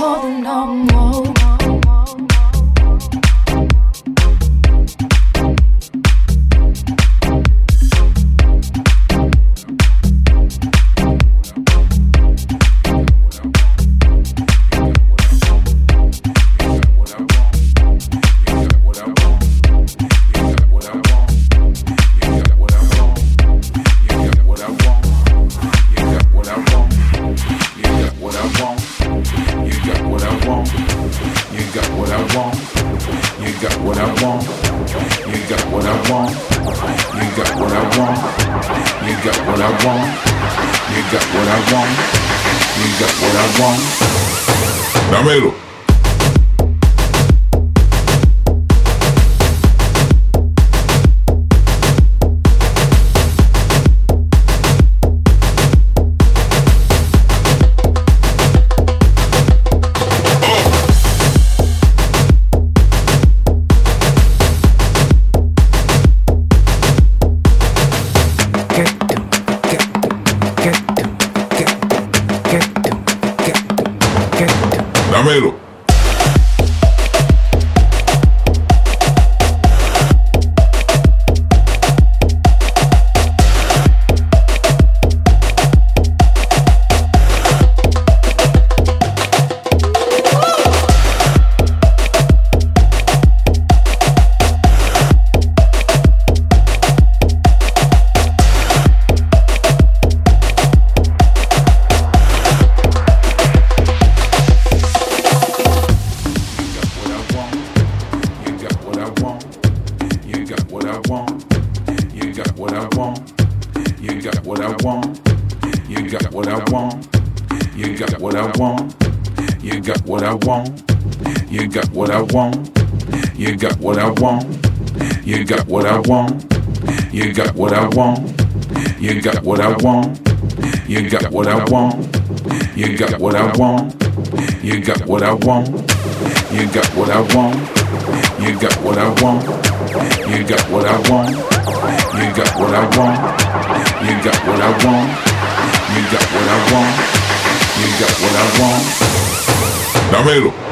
Dámelo. want. You got what I want. You got what I want. You got what I want. You got what I want. You got what I want. You got what I want. You got what I want. You got what I want. You got what I want. You got what I want. You got what I want. You got what I want. You got what I want. You got what I want. You got what I want. You got what I want. You got what I want. You got what I want. Dámelo.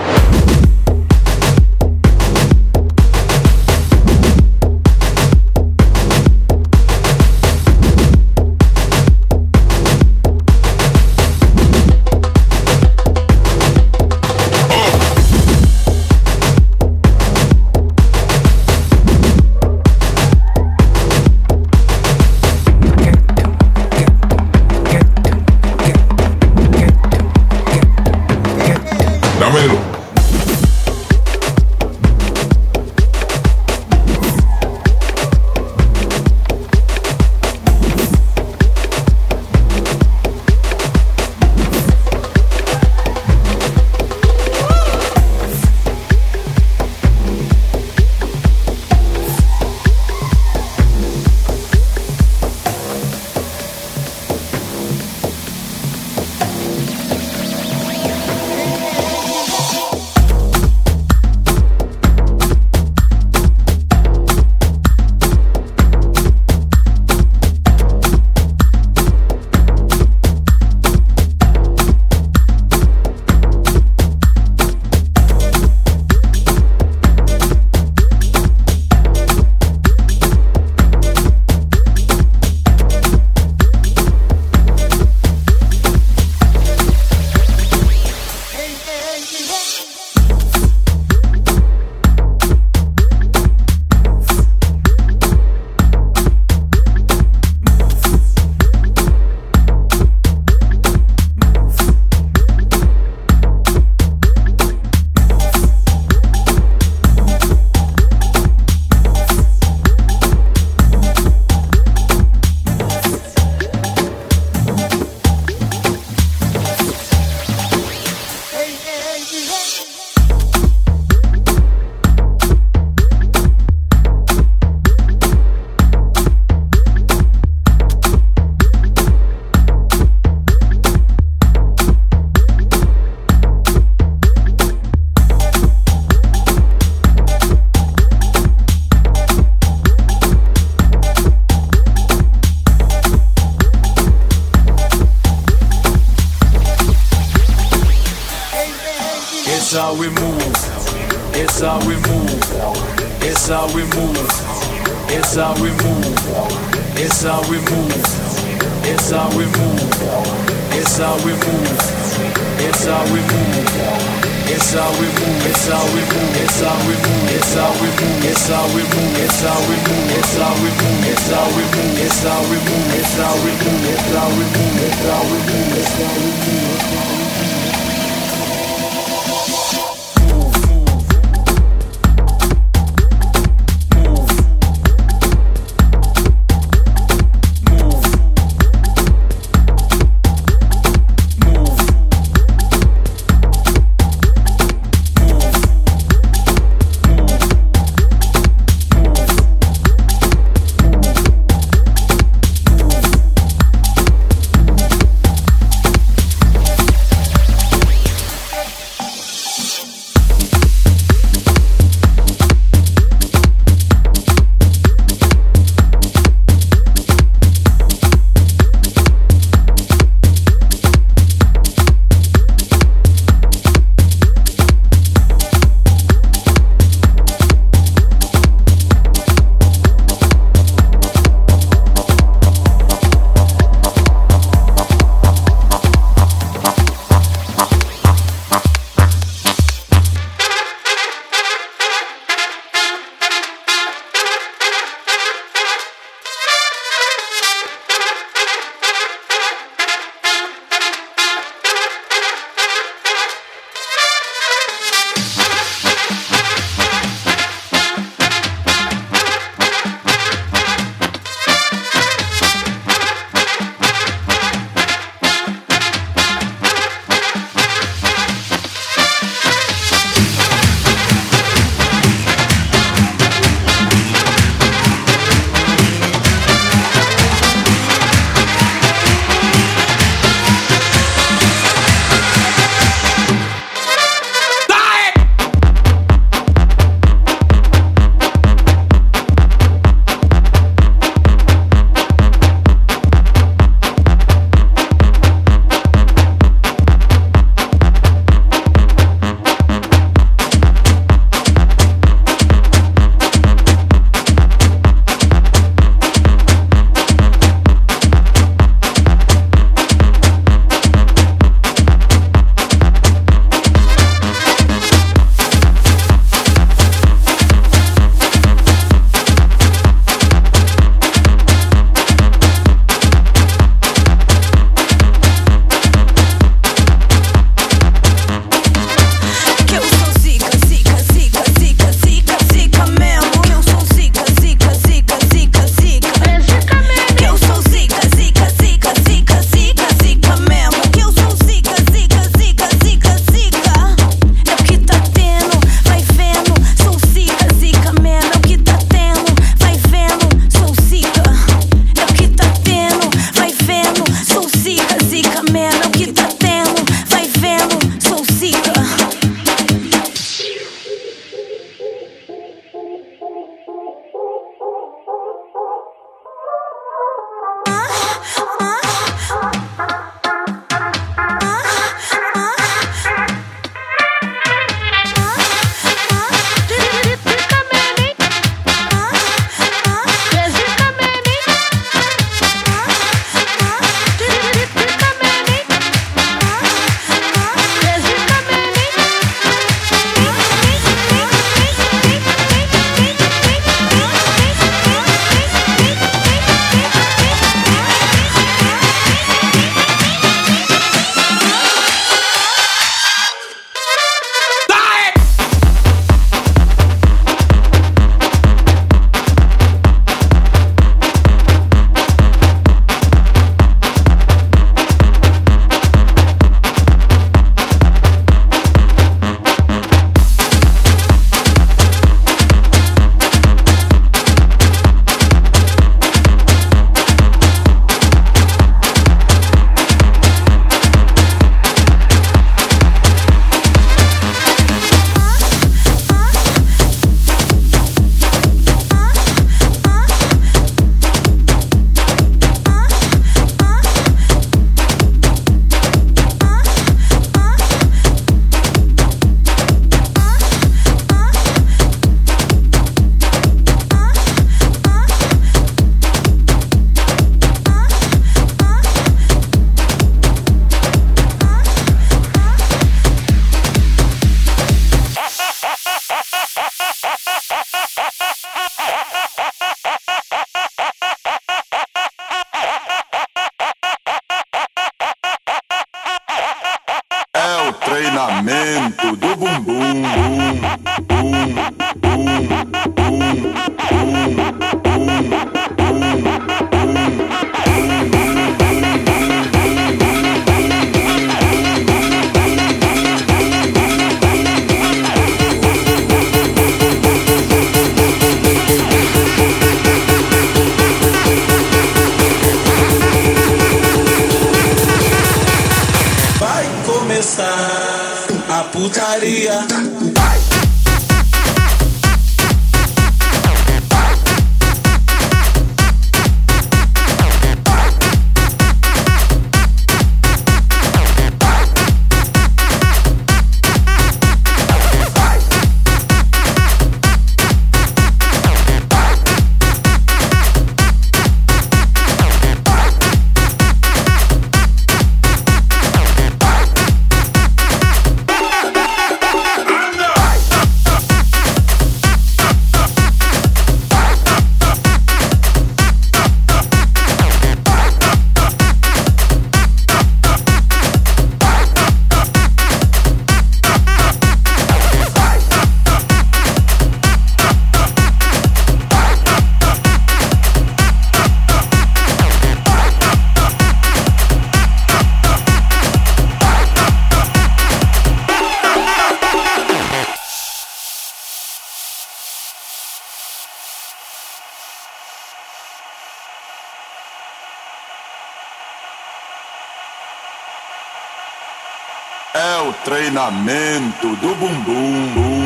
Treinamento do bumbum.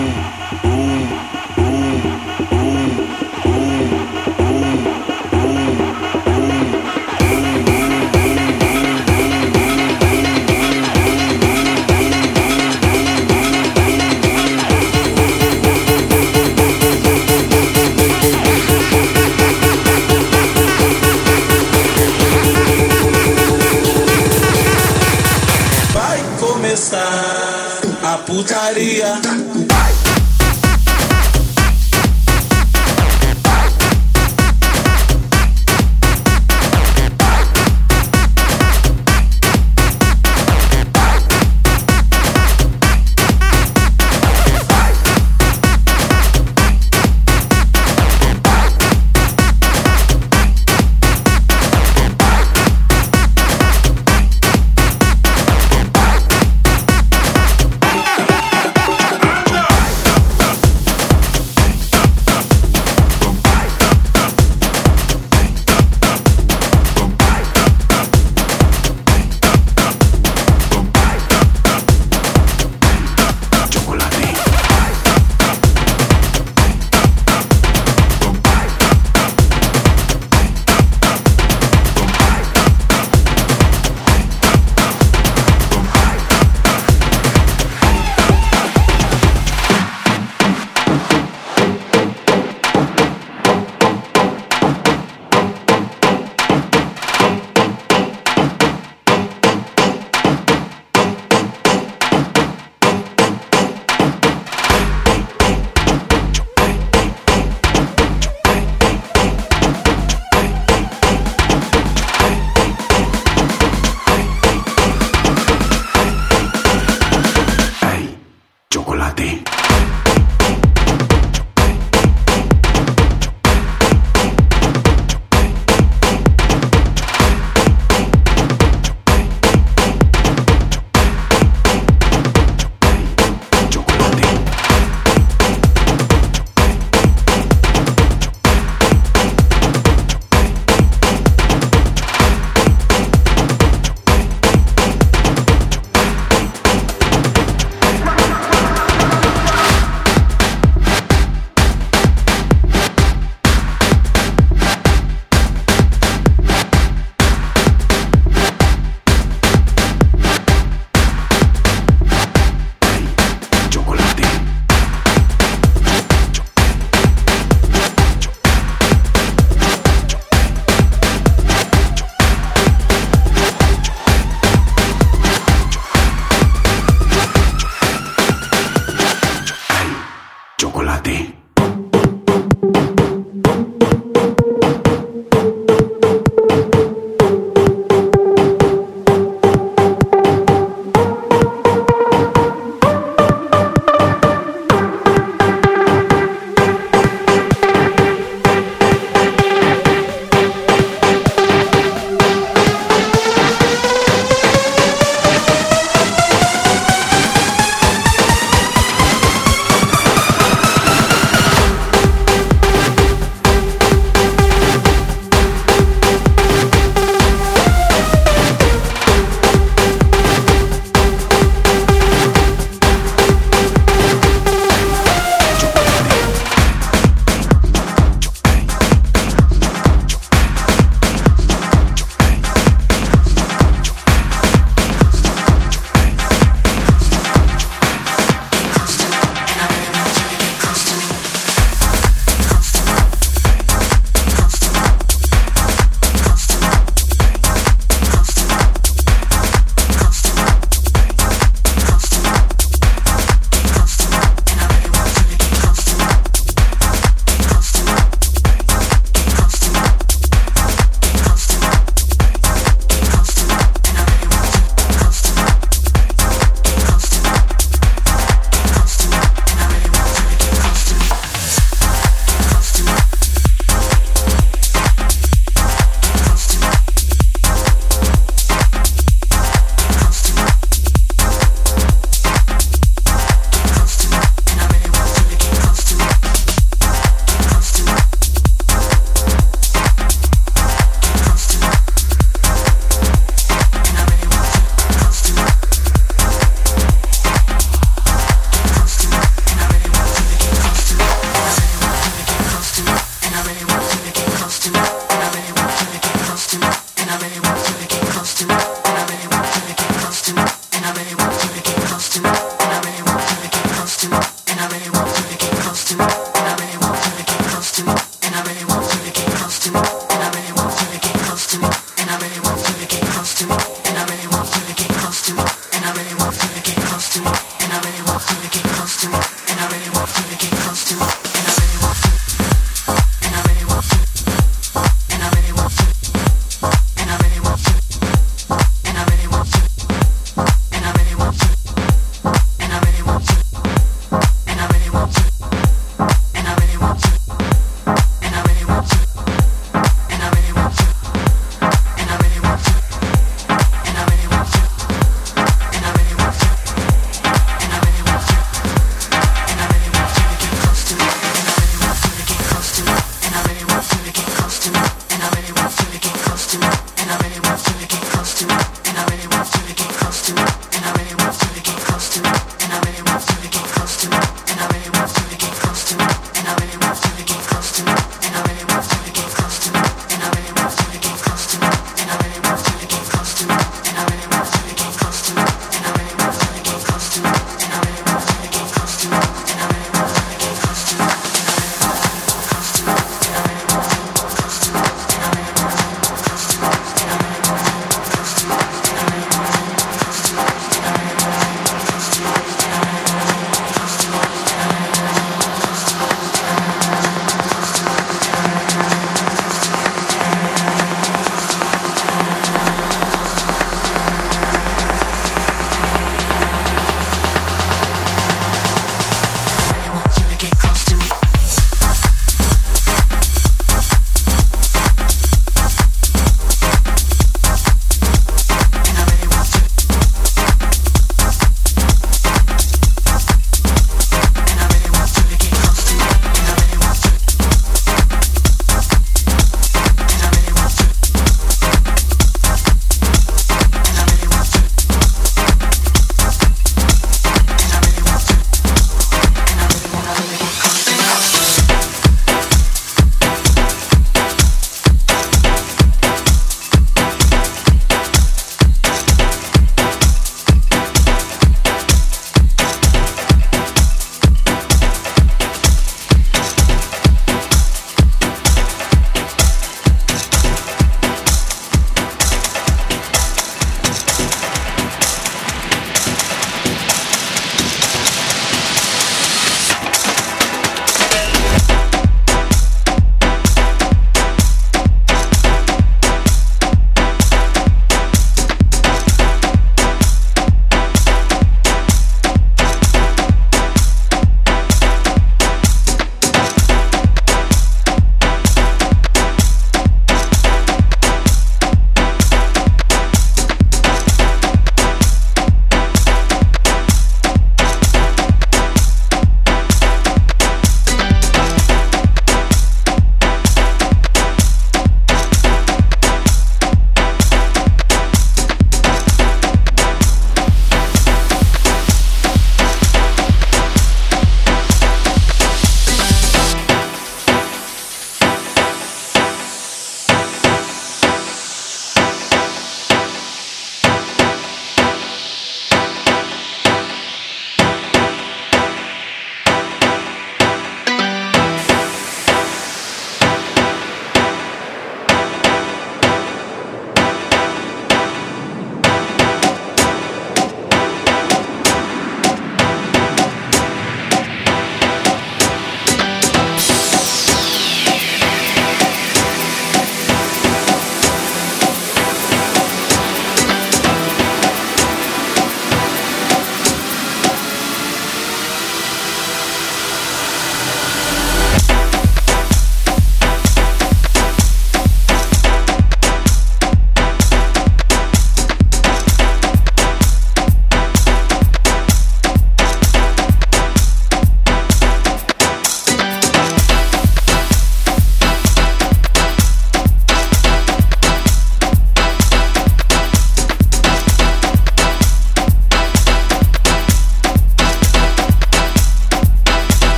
utalia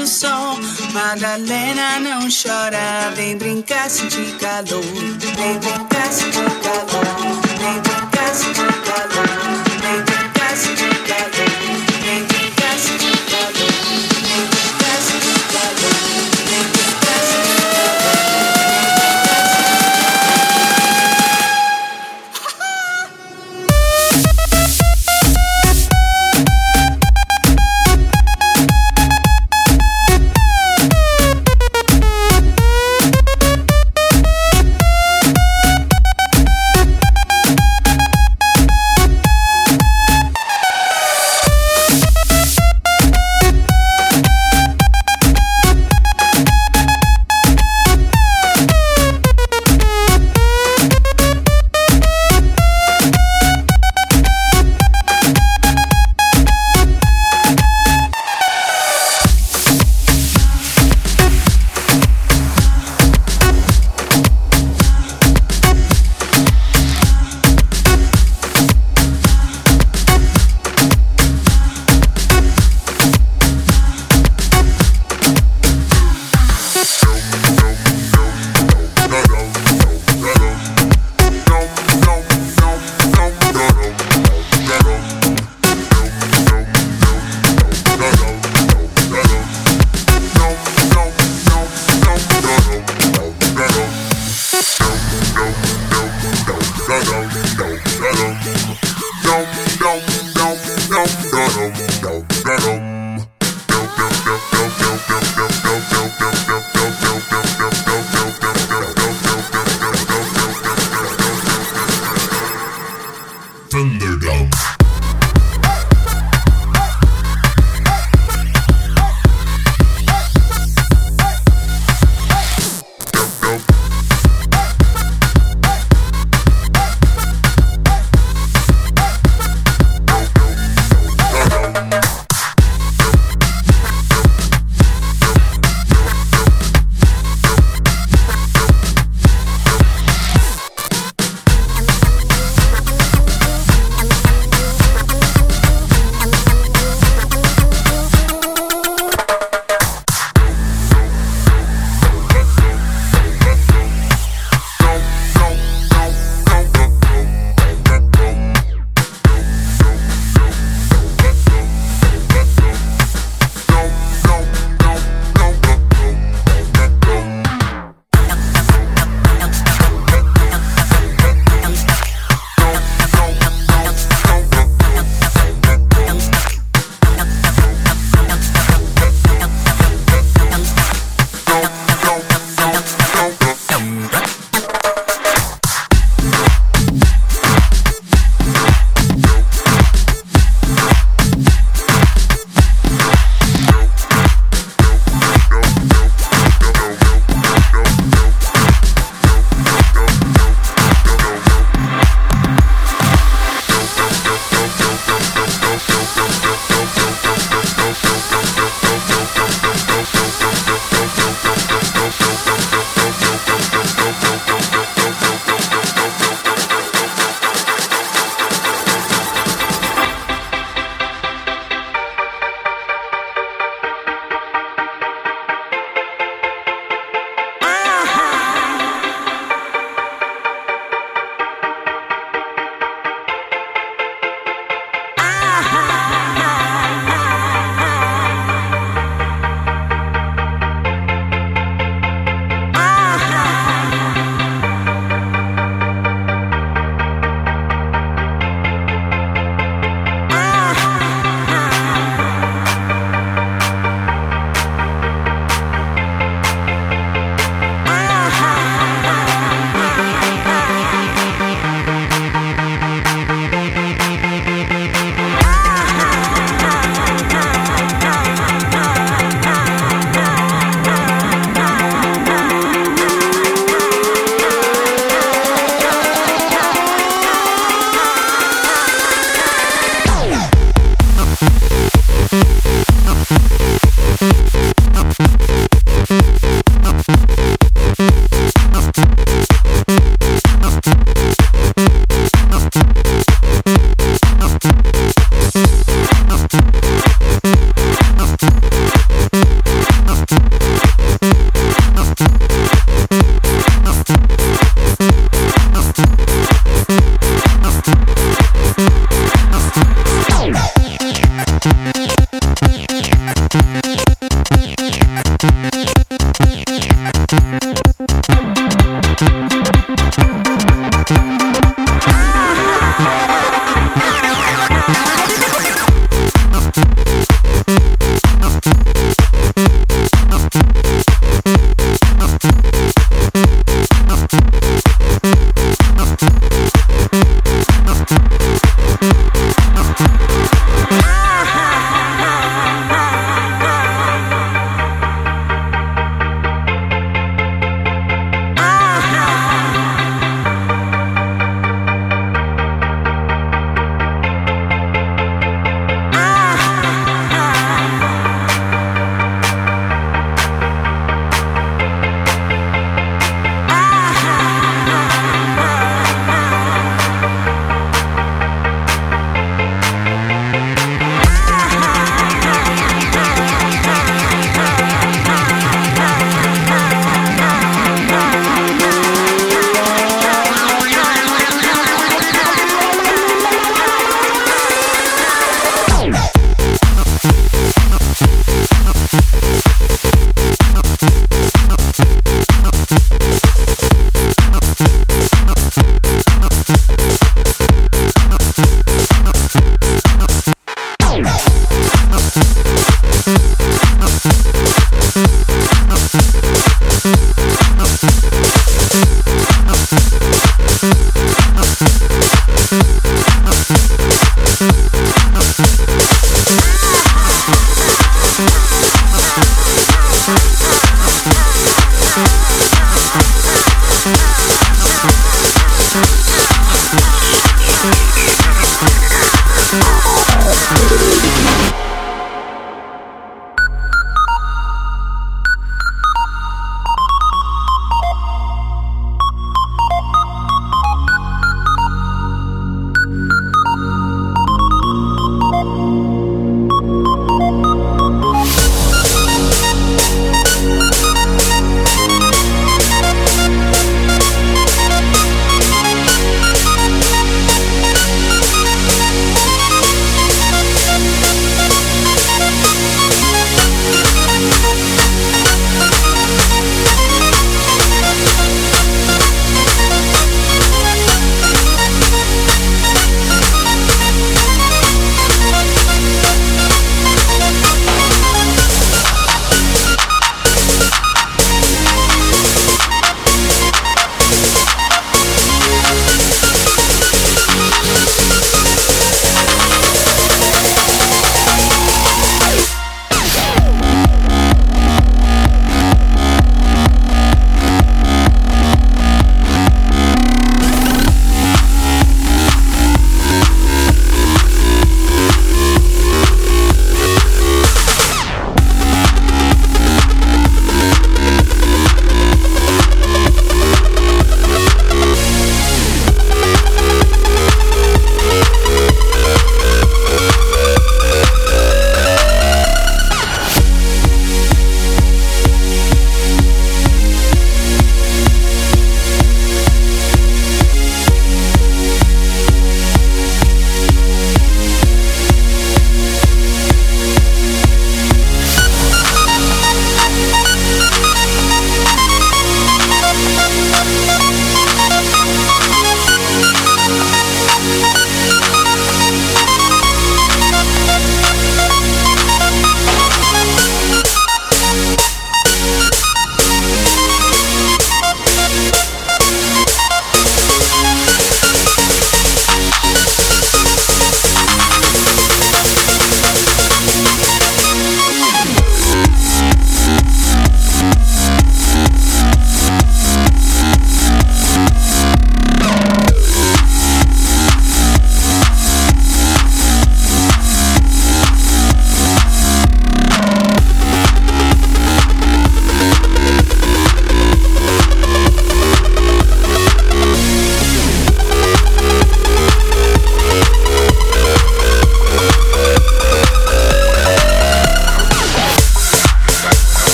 o sol. Madalena não chora, vem brincar, sentir calor. Vem brincar, sentir calor. Vem brincar,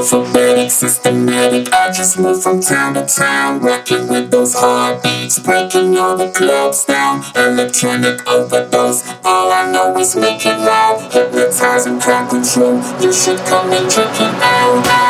Alphabetic, systematic, I just move from town to town, rocking with those heartbeats, breaking all the clubs down. Electronic overdose, all I know is make it loud, hypnotizing crowd control. You should come and check it out.